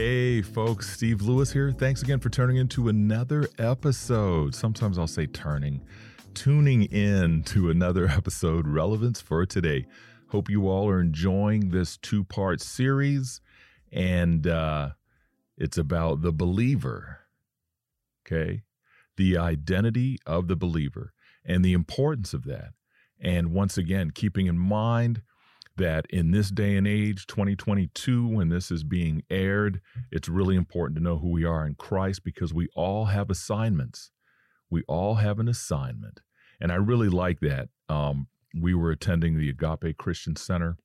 Hey, folks, Steve Lewis here. Thanks again for turning into another episode. Sometimes I'll say turning, tuning in to another episode, Relevance for Today. Hope you all are enjoying this two part series, and uh, it's about the believer. Okay. The identity of the believer and the importance of that. And once again, keeping in mind that in this day and age, 2022, when this is being aired, it's really important to know who we are in Christ because we all have assignments. We all have an assignment. And I really like that. Um, we were attending the Agape Christian Center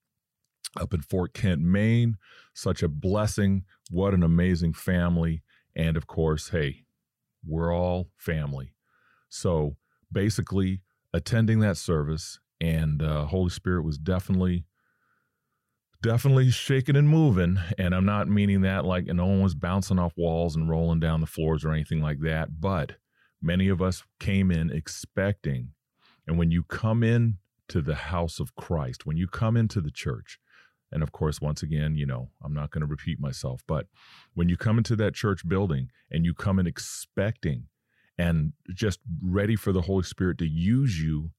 up in Fort Kent, Maine. Such a blessing. What an amazing family. And of course, hey, we're all family. So basically, attending that service and uh, Holy Spirit was definitely definitely shaking and moving. And I'm not meaning that like no one was bouncing off walls and rolling down the floors or anything like that. But many of us came in expecting. And when you come in to the house of Christ, when you come into the church, and of course, once again, you know, I'm not going to repeat myself, but when you come into that church building and you come in expecting and just ready for the Holy Spirit to use you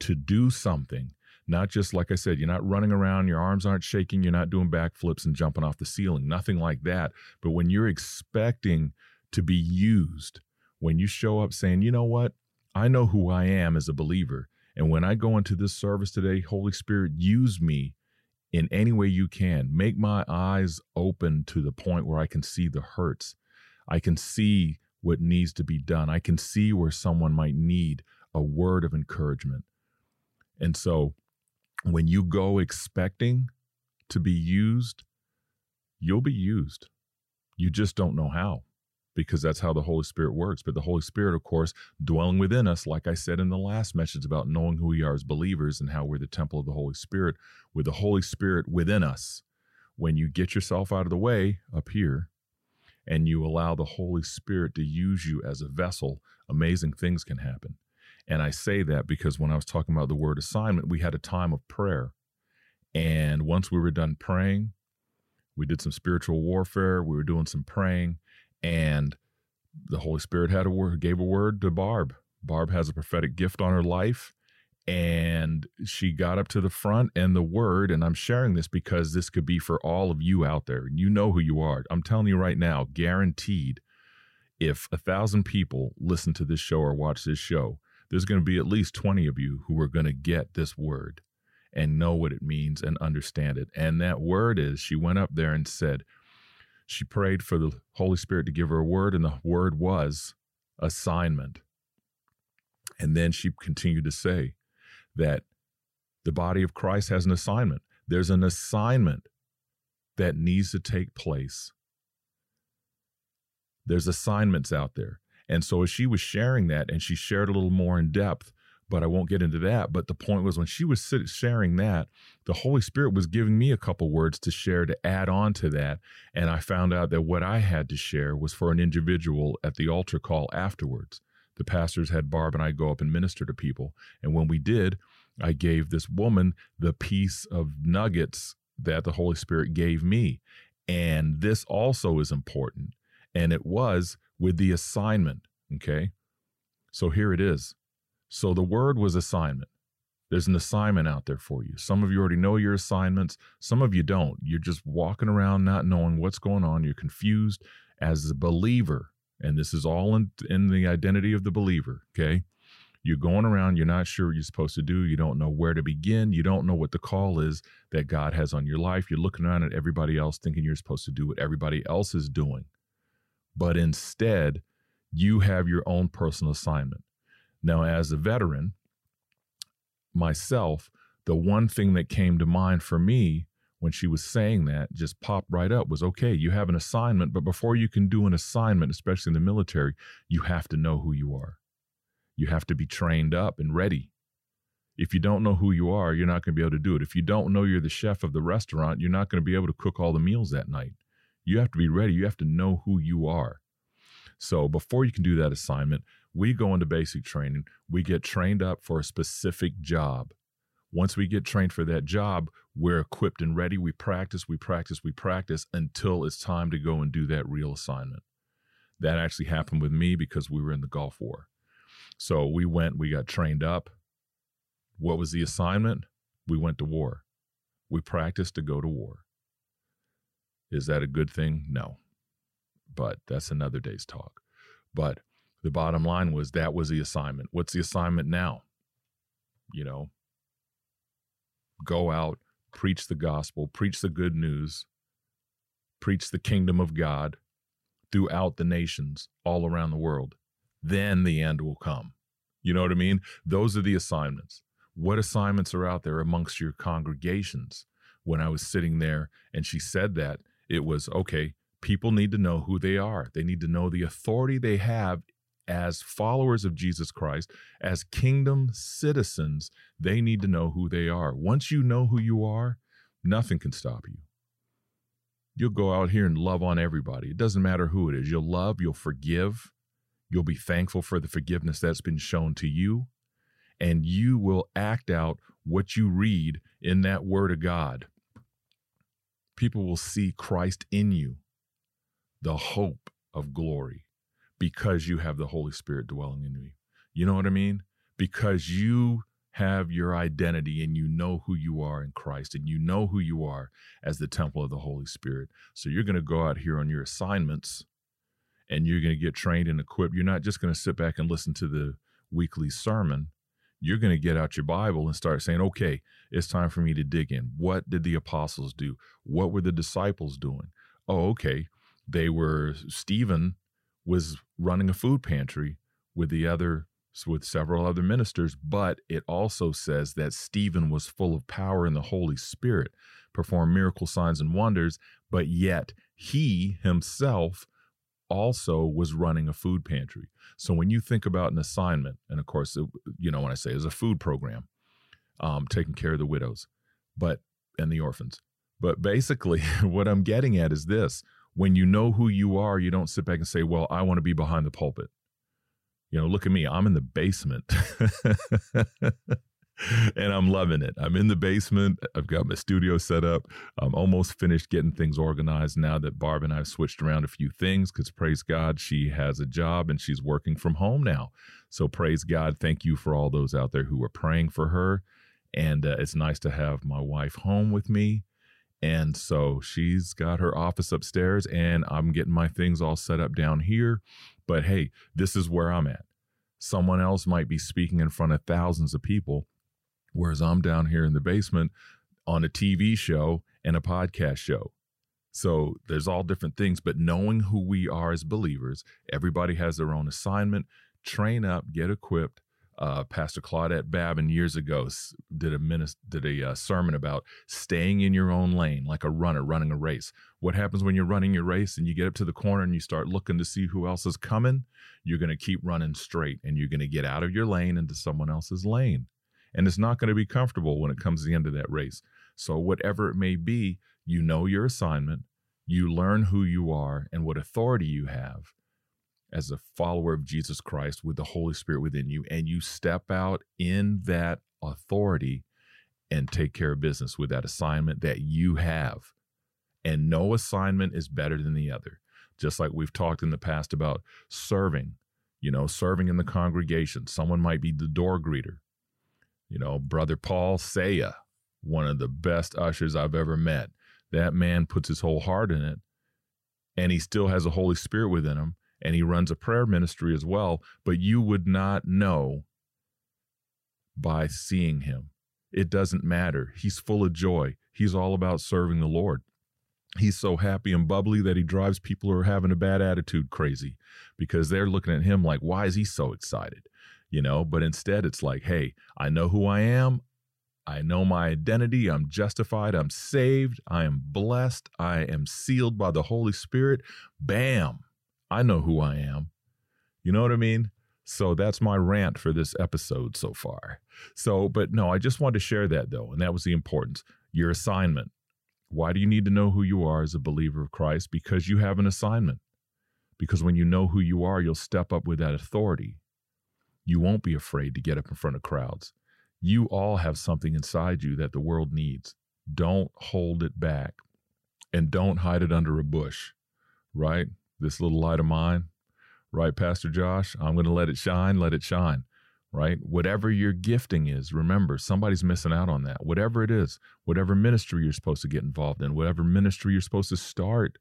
to do something, not just like I said, you're not running around, your arms aren't shaking, you're not doing backflips and jumping off the ceiling, nothing like that. But when you're expecting to be used, when you show up saying, you know what, I know who I am as a believer. And when I go into this service today, Holy Spirit, use me in any way you can. Make my eyes open to the point where I can see the hurts. I can see what needs to be done. I can see where someone might need a word of encouragement. And so when you go expecting to be used, you'll be used. You just don't know how because that's how the Holy Spirit works. But the Holy Spirit, of course, dwelling within us, like I said in the last message about knowing who we are as believers and how we're the temple of the Holy Spirit, with the Holy Spirit within us. When you get yourself out of the way up here and you allow the Holy Spirit to use you as a vessel, amazing things can happen. And I say that because when I was talking about the word assignment, we had a time of prayer. And once we were done praying, we did some spiritual warfare, we were doing some praying, and the Holy Spirit had a word, gave a word to Barb. Barb has a prophetic gift on her life. And she got up to the front and the word, and I'm sharing this because this could be for all of you out there. You know who you are. I'm telling you right now, guaranteed, if a thousand people listen to this show or watch this show, there's going to be at least 20 of you who are going to get this word and know what it means and understand it. And that word is she went up there and said, she prayed for the Holy Spirit to give her a word, and the word was assignment. And then she continued to say that the body of Christ has an assignment. There's an assignment that needs to take place. There's assignments out there. And so as she was sharing that, and she shared a little more in depth, but I won't get into that. But the point was when she was sharing that, the Holy Spirit was giving me a couple words to share to add on to that. And I found out that what I had to share was for an individual at the altar call afterwards. The pastors had Barb and I go up and minister to people. And when we did, I gave this woman the piece of nuggets that the Holy Spirit gave me. And this also is important. And it was with the assignment. Okay. So here it is. So the word was assignment. There's an assignment out there for you. Some of you already know your assignments. Some of you don't. You're just walking around not knowing what's going on. You're confused as a believer. And this is all in, in the identity of the believer. Okay. You're going around, you're not sure what you're supposed to do. You don't know where to begin. You don't know what the call is that God has on your life. You're looking around at everybody else thinking you're supposed to do what everybody else is doing but instead, you have your own personal assignment. Now, as a veteran, myself, the one thing that came to mind for me when she was saying that just popped right up was okay, you have an assignment, but before you can do an assignment, especially in the military, you have to know who you are. You have to be trained up and ready. If you don't know who you are, you're not going to be able to do it. If you don't know you're the chef of the restaurant, you're not going to be able to cook all the meals that night. You have to be ready. You have to know who you are. So before you can do that assignment, we go into basic training. We get trained up for a specific job. Once we get trained for that job, we're equipped and ready. We practice, we practice, we practice until it's time to go and do that real assignment. That actually happened with me because we were in the Gulf War. So we went, we got trained up. What was the assignment? We went to war. We practiced to go to war. Is that a good thing? No. But that's another day's talk. But the bottom line was that was the assignment. What's the assignment now? You know, go out, preach the gospel, preach the good news, preach the kingdom of God throughout the nations all around the world. Then the end will come. You know what I mean? Those are the assignments. What assignments are out there amongst your congregations? When I was sitting there and she said that, it was okay, people need to know who they are. They need to know the authority they have as followers of Jesus Christ, as kingdom citizens, they need to know who they are. Once you know who you are, nothing can stop you. You'll go out here and love on everybody. It doesn't matter who it is. You'll love, you'll forgive, you'll be thankful for the forgiveness that's been shown to you, and you will act out what you read in that word of God. People will see Christ in you, the hope of glory because you have the Holy Spirit dwelling in you. You know what I mean? Because you have your identity and you know who you are in Christ and you know who you are as the temple of the Holy Spirit. So you're going to go out here on your assignments and you're going to get trained and equipped. You're not just going to sit back and listen to the weekly sermon. You're going to get out your Bible and start saying, okay, it's time for me to dig in. What did the apostles do? What were the disciples doing? Oh, okay. They were, Stephen was running a food pantry with the other with several other ministers, but it also says that Stephen was full of power in the Holy Spirit, performed miracle signs and wonders, but yet he himself also was running a food pantry. So when you think about an assignment, and of course, it, you know, when I say it's a food program, um, taking care of the widows, but and the orphans. But basically, what I'm getting at is this when you know who you are, you don't sit back and say, well, I want to be behind the pulpit. You know, look at me, I'm in the basement. and I'm loving it. I'm in the basement. I've got my studio set up. I'm almost finished getting things organized now that Barb and I have switched around a few things because praise God, she has a job and she's working from home now. So praise God. Thank you for all those out there who are praying for her. And uh, it's nice to have my wife home with me. And so she's got her office upstairs, and I'm getting my things all set up down here. But hey, this is where I'm at. Someone else might be speaking in front of thousands of people, whereas I'm down here in the basement on a TV show and a podcast show. So there's all different things, but knowing who we are as believers, everybody has their own assignment. Train up, get equipped, uh, Pastor Claudette Babin years ago did a minist- did a uh, sermon about staying in your own lane, like a runner running a race. What happens when you're running your race and you get up to the corner and you start looking to see who else is coming? You're going to keep running straight, and you're going to get out of your lane into someone else's lane, and it's not going to be comfortable when it comes to the end of that race. So whatever it may be, you know your assignment, you learn who you are and what authority you have as a follower of Jesus Christ with the Holy Spirit within you, and you step out in that authority and take care of business with that assignment that you have. And no assignment is better than the other. Just like we've talked in the past about serving, you know, serving in the congregation. Someone might be the door greeter. You know, Brother Paul Saya, one of the best ushers I've ever met. That man puts his whole heart in it, and he still has the Holy Spirit within him and he runs a prayer ministry as well, but you would not know by seeing him. It doesn't matter. He's full of joy. He's all about serving the Lord. He's so happy and bubbly that he drives people who are having a bad attitude crazy because they're looking at him like, why is he so excited? You know, but instead it's like, hey, I know who I am. I know my identity. I'm justified. I'm saved. I am blessed. I am sealed by the Holy Spirit. Bam. I know who I am. You know what I mean? So that's my rant for this episode so far. So, but no, I just wanted to share that though. And that was the importance. Your assignment. Why do you need to know who you are as a believer of Christ? Because you have an assignment. Because when you know who you are, you'll step up with that authority. You won't be afraid to get up in front of crowds. You all have something inside you that the world needs. Don't hold it back and don't hide it under a bush, right? This little light of mine, right, Pastor Josh? I'm going to let it shine, let it shine, right? Whatever your gifting is, remember, somebody's missing out on that. Whatever it is, whatever ministry you're supposed to get involved in, whatever ministry you're supposed to start,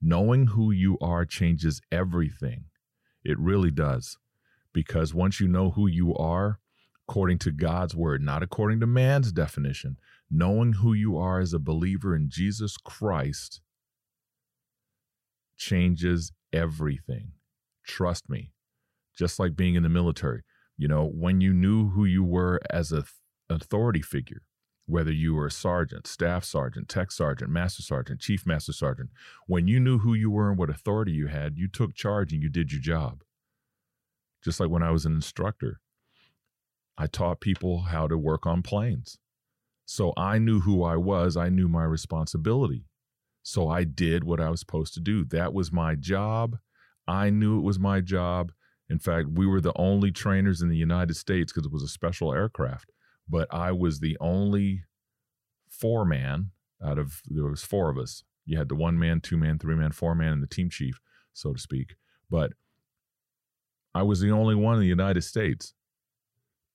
knowing who you are changes everything. It really does. Because once you know who you are, according to God's word, not according to man's definition, knowing who you are as a believer in Jesus Christ changes everything. Trust me. Just like being in the military, you know, when you knew who you were as a authority figure, whether you were a sergeant, staff sergeant, tech sergeant, master sergeant, chief master sergeant, when you knew who you were and what authority you had, you took charge and you did your job. Just like when I was an instructor, I taught people how to work on planes. So I knew who I was, I knew my responsibility. So I did what I was supposed to do. That was my job. I knew it was my job. In fact, we were the only trainers in the United States because it was a special aircraft. But I was the only four man out of there was four of us. You had the one man, two man, three man, four man, and the team chief, so to speak. But I was the only one in the United States.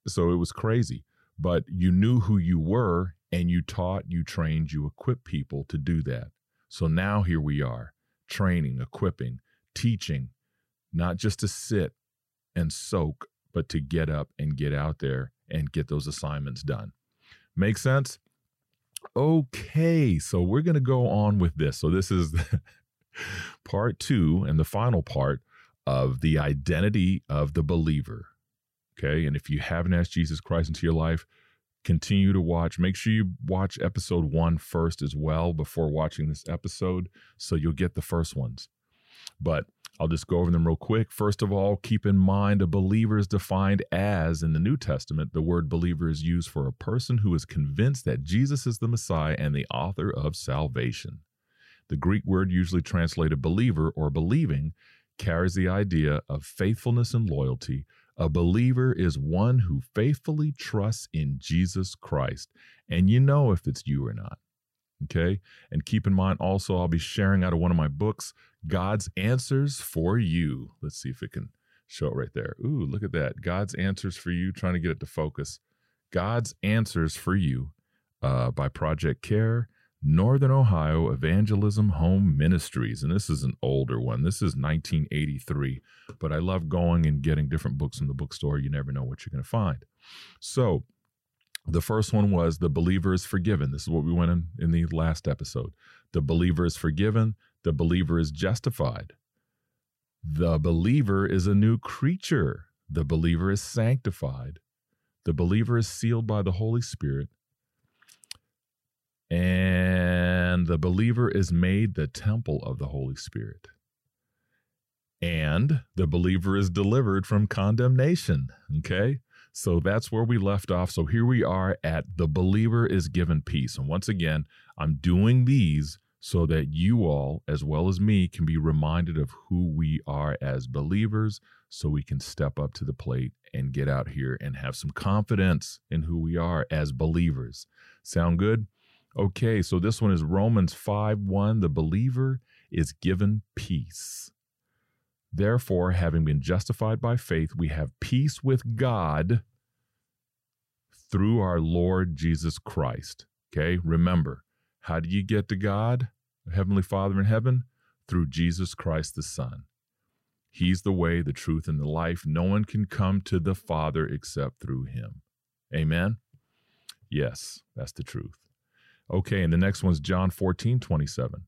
So it was crazy. But you knew who you were and you taught, you trained, you equipped people to do that. So now here we are, training, equipping, teaching, not just to sit and soak, but to get up and get out there and get those assignments done. Make sense? Okay, so we're going to go on with this. So this is part two and the final part of the identity of the believer. Okay. And if you haven't asked Jesus Christ into your life, continue to watch. Make sure you watch episode one first as well before watching this episode so you'll get the first ones. But I'll just go over them real quick. First of all, keep in mind a believer is defined as, in the New Testament, the word believer is used for a person who is convinced that Jesus is the Messiah and the author of salvation. The Greek word usually translated believer or believing carries the idea of faithfulness and loyalty, a believer is one who faithfully trusts in Jesus Christ. And you know if it's you or not. Okay. And keep in mind also, I'll be sharing out of one of my books, God's Answers for You. Let's see if it can show it right there. Ooh, look at that. God's Answers for You, trying to get it to focus. God's Answers for You uh, by Project Care. Northern Ohio Evangelism Home Ministries. And this is an older one. This is 1983. But I love going and getting different books in the bookstore. You never know what you're going to find. So the first one was The Believer is Forgiven. This is what we went in in the last episode. The believer is forgiven, the believer is justified. The believer is a new creature. The believer is sanctified. The believer is sealed by the Holy Spirit and the believer is made the temple of the Holy Spirit. And the believer is delivered from condemnation. Okay. So that's where we left off. So here we are at the believer is given peace. And once again, I'm doing these so that you all, as well as me, can be reminded of who we are as believers so we can step up to the plate and get out here and have some confidence in who we are as believers. Sound good? Okay, so this one is Romans 5 1. The believer is given peace. Therefore, having been justified by faith, we have peace with God through our Lord Jesus Christ. Okay, remember, how do you get to God, Heavenly Father in heaven? Through Jesus Christ the Son. He's the way, the truth, and the life. No one can come to the Father except through him. Amen? Yes, that's the truth. Okay, and the next one's John 14, 27.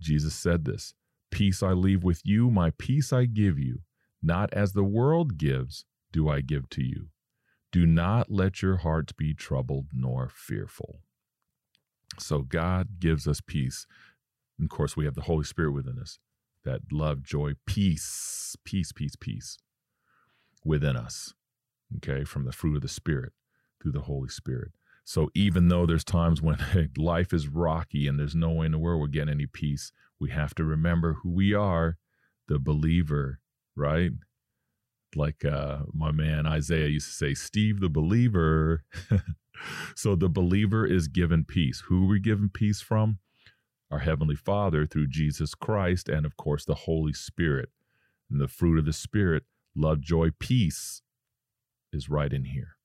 Jesus said this Peace I leave with you, my peace I give you. Not as the world gives, do I give to you. Do not let your hearts be troubled nor fearful. So God gives us peace. And of course, we have the Holy Spirit within us that love, joy, peace, peace, peace, peace within us. Okay, from the fruit of the Spirit through the Holy Spirit. So even though there's times when life is rocky and there's no way in the world we're getting any peace, we have to remember who we are, the believer, right? Like uh, my man Isaiah used to say, Steve the believer. so the believer is given peace. Who are we given peace from? Our Heavenly Father through Jesus Christ and, of course, the Holy Spirit. And the fruit of the Spirit, love, joy, peace, is right in here.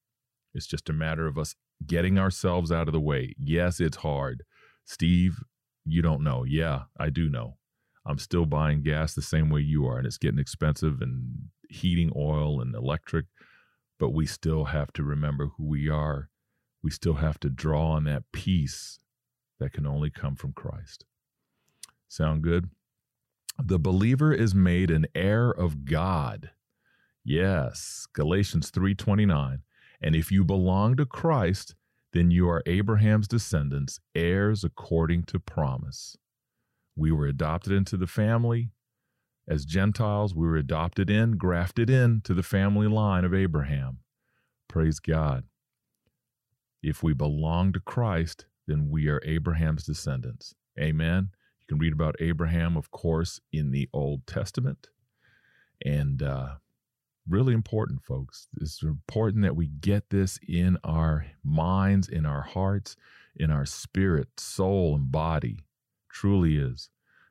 It's just a matter of us getting ourselves out of the way. Yes, it's hard. Steve, you don't know. Yeah, I do know. I'm still buying gas the same way you are, and it's getting expensive and heating oil and electric, but we still have to remember who we are. We still have to draw on that peace that can only come from Christ. Sound good? The believer is made an heir of God. Yes, Galatians 3:29. And if you belong to Christ, then you are Abraham's descendants, heirs according to promise. We were adopted into the family. As Gentiles, we were adopted in, grafted in to the family line of Abraham. Praise God. If we belong to Christ, then we are Abraham's descendants. Amen. You can read about Abraham, of course, in the Old Testament. And uh, really important, folks. It's important that we get this in our minds, in our hearts, in our spirit, soul, and body. Truly is.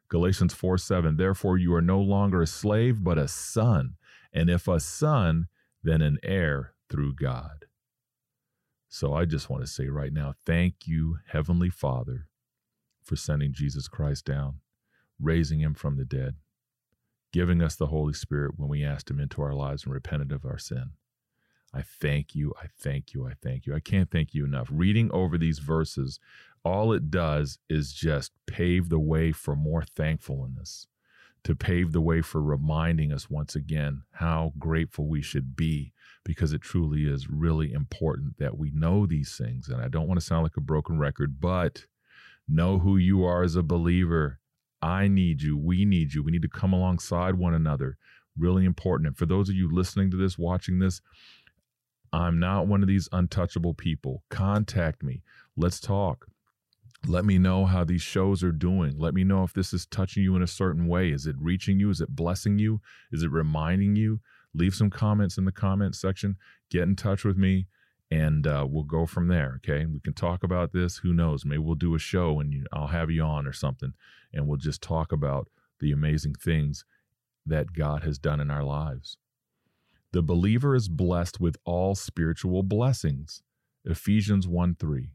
Galatians 4 7, therefore you are no longer a slave, but a son. And if a son, then an heir through God. So I just want to say right now, thank you, Heavenly Father, for sending Jesus Christ down, raising him from the dead giving us the Holy Spirit when we asked Him into our lives and repented of our sin. I thank you. I thank you. I thank you. I can't thank you enough. Reading over these verses, all it does is just pave the way for more thankfulness, to pave the way for reminding us once again how grateful we should be, because it truly is really important that we know these things. And I don't want to sound like a broken record, but know who you are as a believer I need you. We need you. We need to come alongside one another. Really important. And for those of you listening to this, watching this, I'm not one of these untouchable people. Contact me. Let's talk. Let me know how these shows are doing. Let me know if this is touching you in a certain way. Is it reaching you? Is it blessing you? Is it reminding you? Leave some comments in the comment section. Get in touch with me and uh, we'll go from there. Okay, we can talk about this. Who knows? Maybe we'll do a show and you, I'll have you on or something, and we'll just talk about the amazing things that God has done in our lives. The believer is blessed with all spiritual blessings. Ephesians 1 3.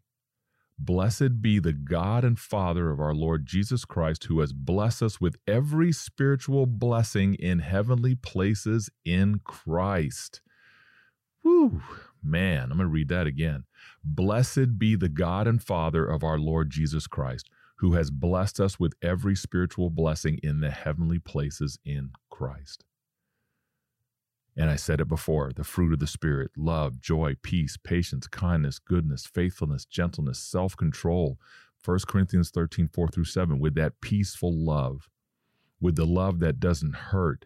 Blessed be the God and Father of our Lord Jesus Christ, who has blessed us with every spiritual blessing in heavenly places in Christ. Whew Man, I'm going to read that again. Blessed be the God and Father of our Lord Jesus Christ, who has blessed us with every spiritual blessing in the heavenly places in Christ. And I said it before the fruit of the Spirit love, joy, peace, patience, kindness, goodness, faithfulness, gentleness, self control. 1 Corinthians 13, 4 through 7, with that peaceful love, with the love that doesn't hurt,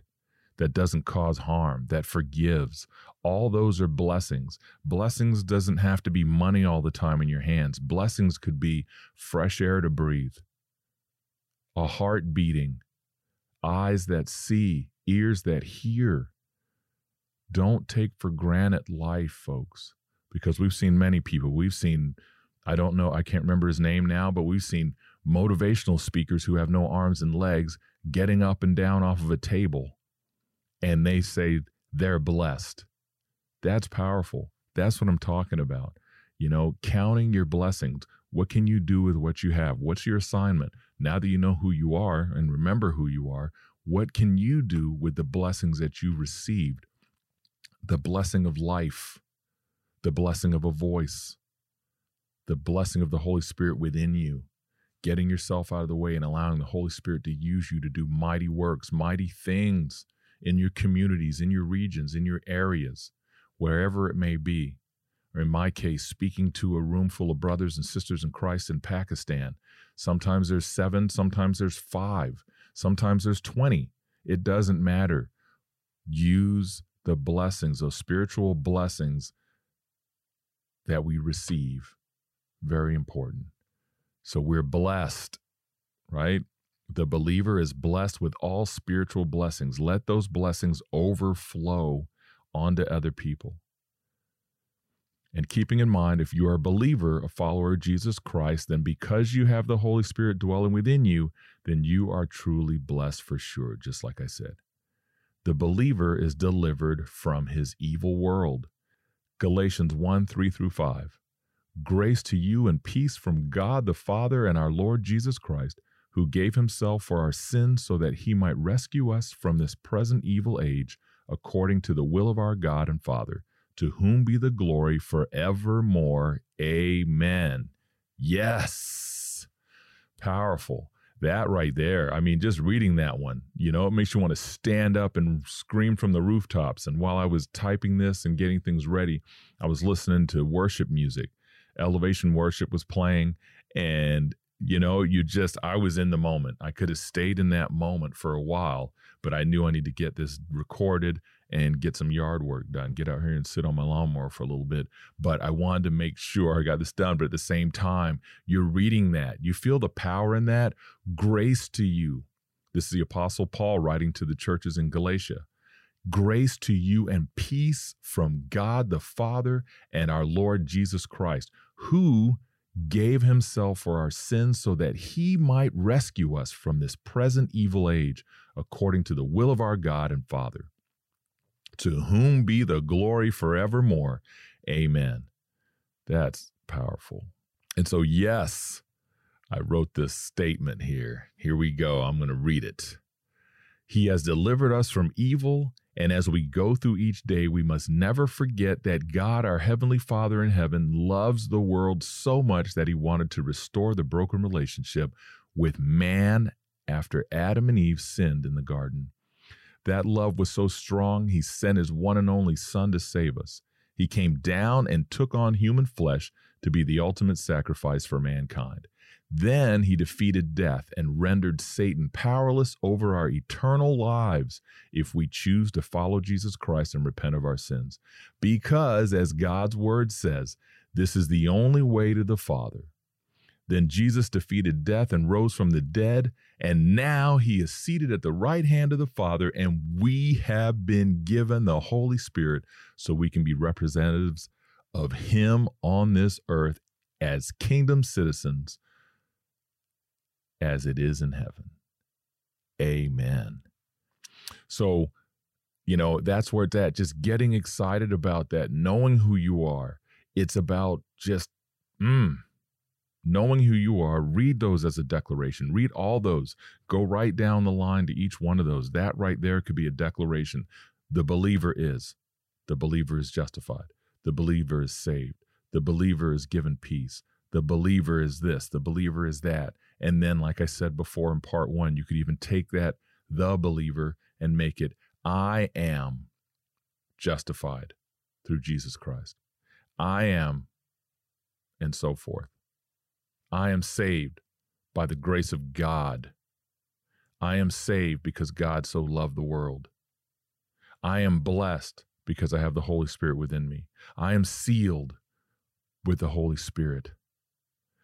that doesn't cause harm, that forgives. All those are blessings. Blessings doesn't have to be money all the time in your hands. Blessings could be fresh air to breathe, a heart beating, eyes that see, ears that hear. Don't take for granted life, folks, because we've seen many people. We've seen, I don't know, I can't remember his name now, but we've seen motivational speakers who have no arms and legs getting up and down off of a table and they say they're blessed. That's powerful. That's what I'm talking about. You know, counting your blessings. What can you do with what you have? What's your assignment? Now that you know who you are and remember who you are, what can you do with the blessings that you received? The blessing of life, the blessing of a voice, the blessing of the Holy Spirit within you, getting yourself out of the way and allowing the Holy Spirit to use you to do mighty works, mighty things in your communities, in your regions, in your areas, wherever it may be. or in my case, speaking to a room full of brothers and sisters in Christ in Pakistan. Sometimes there's seven, sometimes there's five, sometimes there's 20. It doesn't matter. Use the blessings, those spiritual blessings that we receive. Very important. So we're blessed, right? The believer is blessed with all spiritual blessings. Let those blessings overflow onto other people. And keeping in mind, if you are a believer, a follower of Jesus Christ, then because you have the Holy Spirit dwelling within you, then you are truly blessed for sure, just like I said. The believer is delivered from his evil world. Galatians 1 3 through 5. Grace to you and peace from God the Father and our Lord Jesus Christ, who gave himself for our sins so that he might rescue us from this present evil age, according to the will of our God and Father to whom be the glory forevermore. Amen. Yes. Powerful. That right there. I mean, just reading that one, you know, it makes you want to stand up and scream from the rooftops. And while I was typing this and getting things ready, I was listening to worship music. Elevation worship was playing. And, you know, you just, I was in the moment. I could have stayed in that moment for a while, but I knew I need to get this recorded and get some yard work done, get out here and sit on my lawnmower for a little bit. But I wanted to make sure I got this done. But at the same time, you're reading that, you feel the power in that. Grace to you. This is the Apostle Paul writing to the churches in Galatia. Grace to you and peace from God the Father and our Lord Jesus Christ, who gave himself for our sins so that he might rescue us from this present evil age, according to the will of our God and Father to whom be the glory forevermore. Amen. That's powerful. And so, yes, I wrote this statement here. Here we go. I'm going to read it. He has delivered us from evil. And as we go through each day, we must never forget that God, our Heavenly Father in heaven, loves the world so much that He wanted to restore the broken relationship with man after Adam and Eve sinned in the garden. That love was so strong, he sent his one and only Son to save us. He came down and took on human flesh to be the ultimate sacrifice for mankind. Then he defeated death and rendered Satan powerless over our eternal lives if we choose to follow Jesus Christ and repent of our sins. Because, as God's word says, this is the only way to the Father. Then Jesus defeated death and rose from the dead, and now he is seated at the right hand of the Father, and we have been given the Holy Spirit so we can be representatives of him on this earth as kingdom citizens as it is in heaven. Amen. So, you know, that's where it's at. Just getting excited about that, knowing who you are. It's about just, mm, knowing who you are, read those as a declaration. Read all those. Go right down the line to each one of those. That right there could be a declaration. The believer is. The believer is justified. The believer is saved. The believer is given peace. The believer is this. The believer is that. And then, like I said before in part one, you could even take that, the believer, and make it, I am justified through Jesus Christ. I am, and so forth. I am saved by the grace of God. I am saved because God so loved the world. I am blessed because I have the Holy Spirit within me. I am sealed with the Holy Spirit.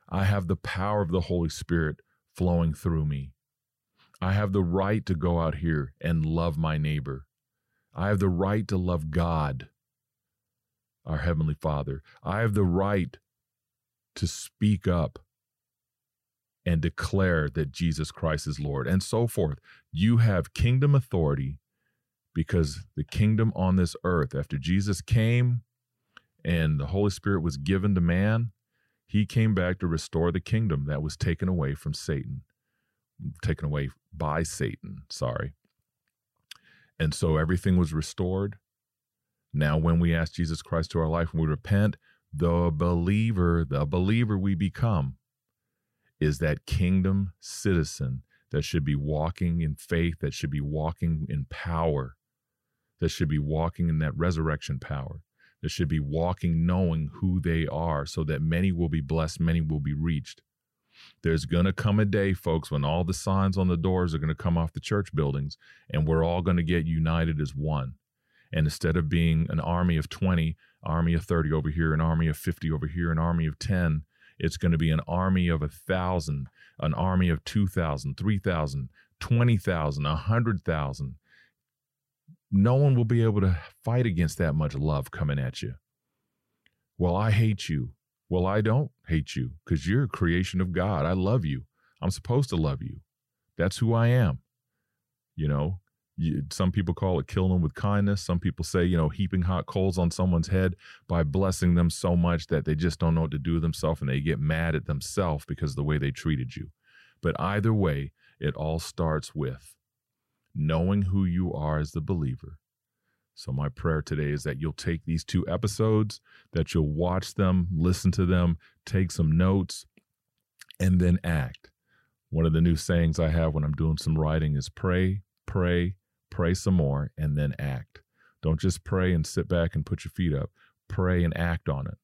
I have the power of the Holy Spirit flowing through me. I have the right to go out here and love my neighbor. I have the right to love God, our Heavenly Father. I have the right to speak up and declare that Jesus Christ is Lord, and so forth. You have kingdom authority because the kingdom on this earth, after Jesus came and the Holy Spirit was given to man, he came back to restore the kingdom that was taken away from Satan, taken away by Satan, sorry. And so everything was restored. Now, when we ask Jesus Christ to our life, when we repent, the believer, the believer we become, is that kingdom citizen that should be walking in faith, that should be walking in power, that should be walking in that resurrection power. That should be walking knowing who they are so that many will be blessed, many will be reached. There's going to come a day, folks, when all the signs on the doors are going to come off the church buildings and we're all going to get united as one. And instead of being an army of 20, army of 30 over here, an army of 50 over here, an army of 10, it's going to be an army of a thousand, an army of 2,000, 3,000, 20,000, 100,000. No one will be able to fight against that much love coming at you. Well, I hate you. Well, I don't hate you because you're a creation of God. I love you. I'm supposed to love you. That's who I am. You know, you, some people call it killing with kindness. Some people say, you know, heaping hot coals on someone's head by blessing them so much that they just don't know what to do with themselves and they get mad at themselves because of the way they treated you. But either way, it all starts with knowing who you are as the believer. So, my prayer today is that you'll take these two episodes, that you'll watch them, listen to them, take some notes, and then act. One of the new sayings I have when I'm doing some writing is pray, pray, pray some more, and then act. Don't just pray and sit back and put your feet up. Pray and act on it.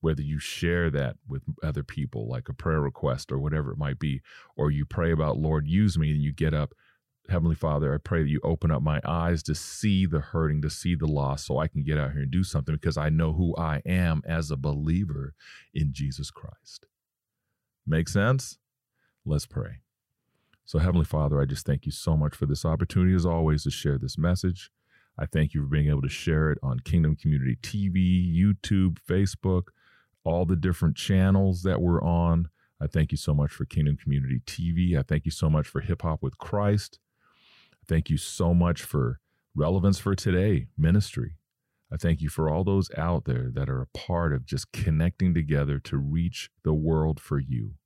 Whether you share that with other people, like a prayer request or whatever it might be, or you pray about, Lord, use me, and you get up Heavenly Father, I pray that you open up my eyes to see the hurting, to see the loss, so I can get out here and do something because I know who I am as a believer in Jesus Christ. Make sense? Let's pray. So, Heavenly Father, I just thank you so much for this opportunity, as always, to share this message. I thank you for being able to share it on Kingdom Community TV, YouTube, Facebook, all the different channels that we're on. I thank you so much for Kingdom Community TV. I thank you so much for Hip Hop with Christ. Thank you so much for Relevance for Today ministry. I thank you for all those out there that are a part of just connecting together to reach the world for you,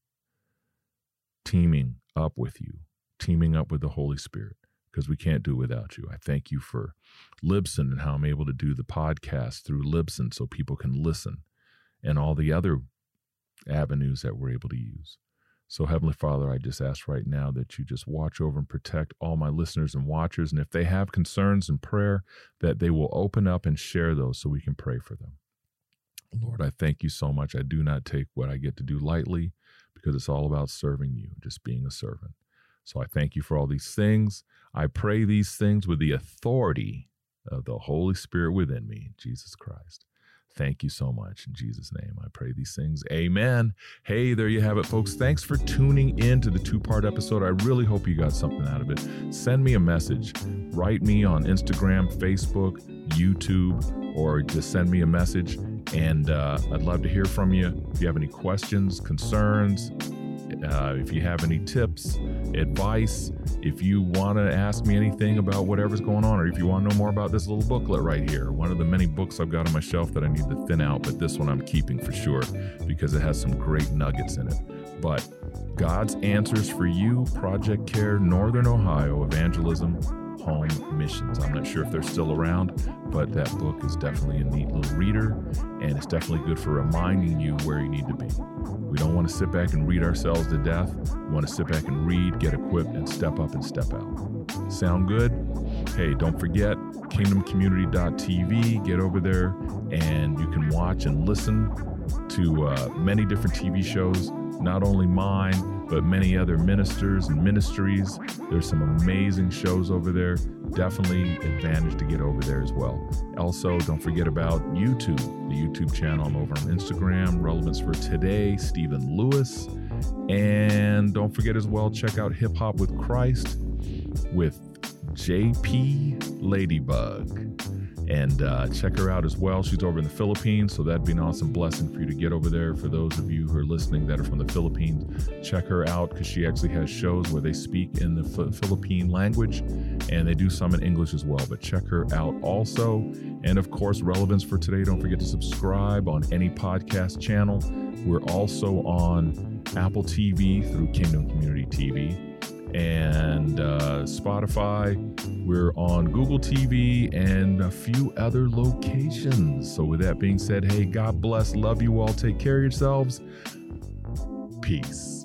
teaming up with you, teaming up with the Holy Spirit, because we can't do without you. I thank you for Libsyn and how I'm able to do the podcast through Libsyn so people can listen and all the other avenues that we're able to use. So, Heavenly Father, I just ask right now that you just watch over and protect all my listeners and watchers. And if they have concerns and prayer, that they will open up and share those so we can pray for them. Lord, I thank you so much. I do not take what I get to do lightly because it's all about serving you, just being a servant. So I thank you for all these things. I pray these things with the authority of the Holy Spirit within me, Jesus Christ. Thank you so much. In Jesus' name, I pray these things. Amen. Hey, there you have it, folks. Thanks for tuning in to the two part episode. I really hope you got something out of it. Send me a message. Write me on Instagram, Facebook, YouTube, or just send me a message. And uh, I'd love to hear from you. If you have any questions, concerns, uh, if you have any tips, advice, if you want to ask me anything about whatever's going on, or if you want to know more about this little booklet right here, one of the many books I've got on my shelf that I need to thin out, but this one I'm keeping for sure because it has some great nuggets in it. But God's Answers for You, Project Care, Northern Ohio Evangelism Home Missions. I'm not sure if they're still around, but that book is definitely a neat little reader, and it's definitely good for reminding you where you need to be. We don't want to sit back and read ourselves to death. We want to sit back and read, get equipped, and step up and step out. Sound good? Hey, don't forget kingdomcommunity.tv. Get over there and you can watch and listen to uh, many different TV shows, not only mine, but many other ministers and ministries. There's some amazing shows over there. Definitely advantage to get over there as well. Also, don't forget about YouTube, the YouTube channel. I'm over on Instagram, Relevance for Today, Stephen Lewis. And don't forget as well, check out Hip Hop with Christ with JP Ladybug and uh, check her out as well. She's over in the Philippines, so that'd be an awesome blessing for you to get over there. For those of you who are listening that are from the Philippines, check her out because she actually has shows where they speak in the F- Philippine language and they do some in English as well. But check her out also. And of course, relevance for today. Don't forget to subscribe on any podcast channel. We're also on Apple TV through Kingdom Community TV and uh, Spotify. We're on Google TV and a few other locations. So, with that being said, hey, God bless. Love you all. Take care of yourselves. Peace.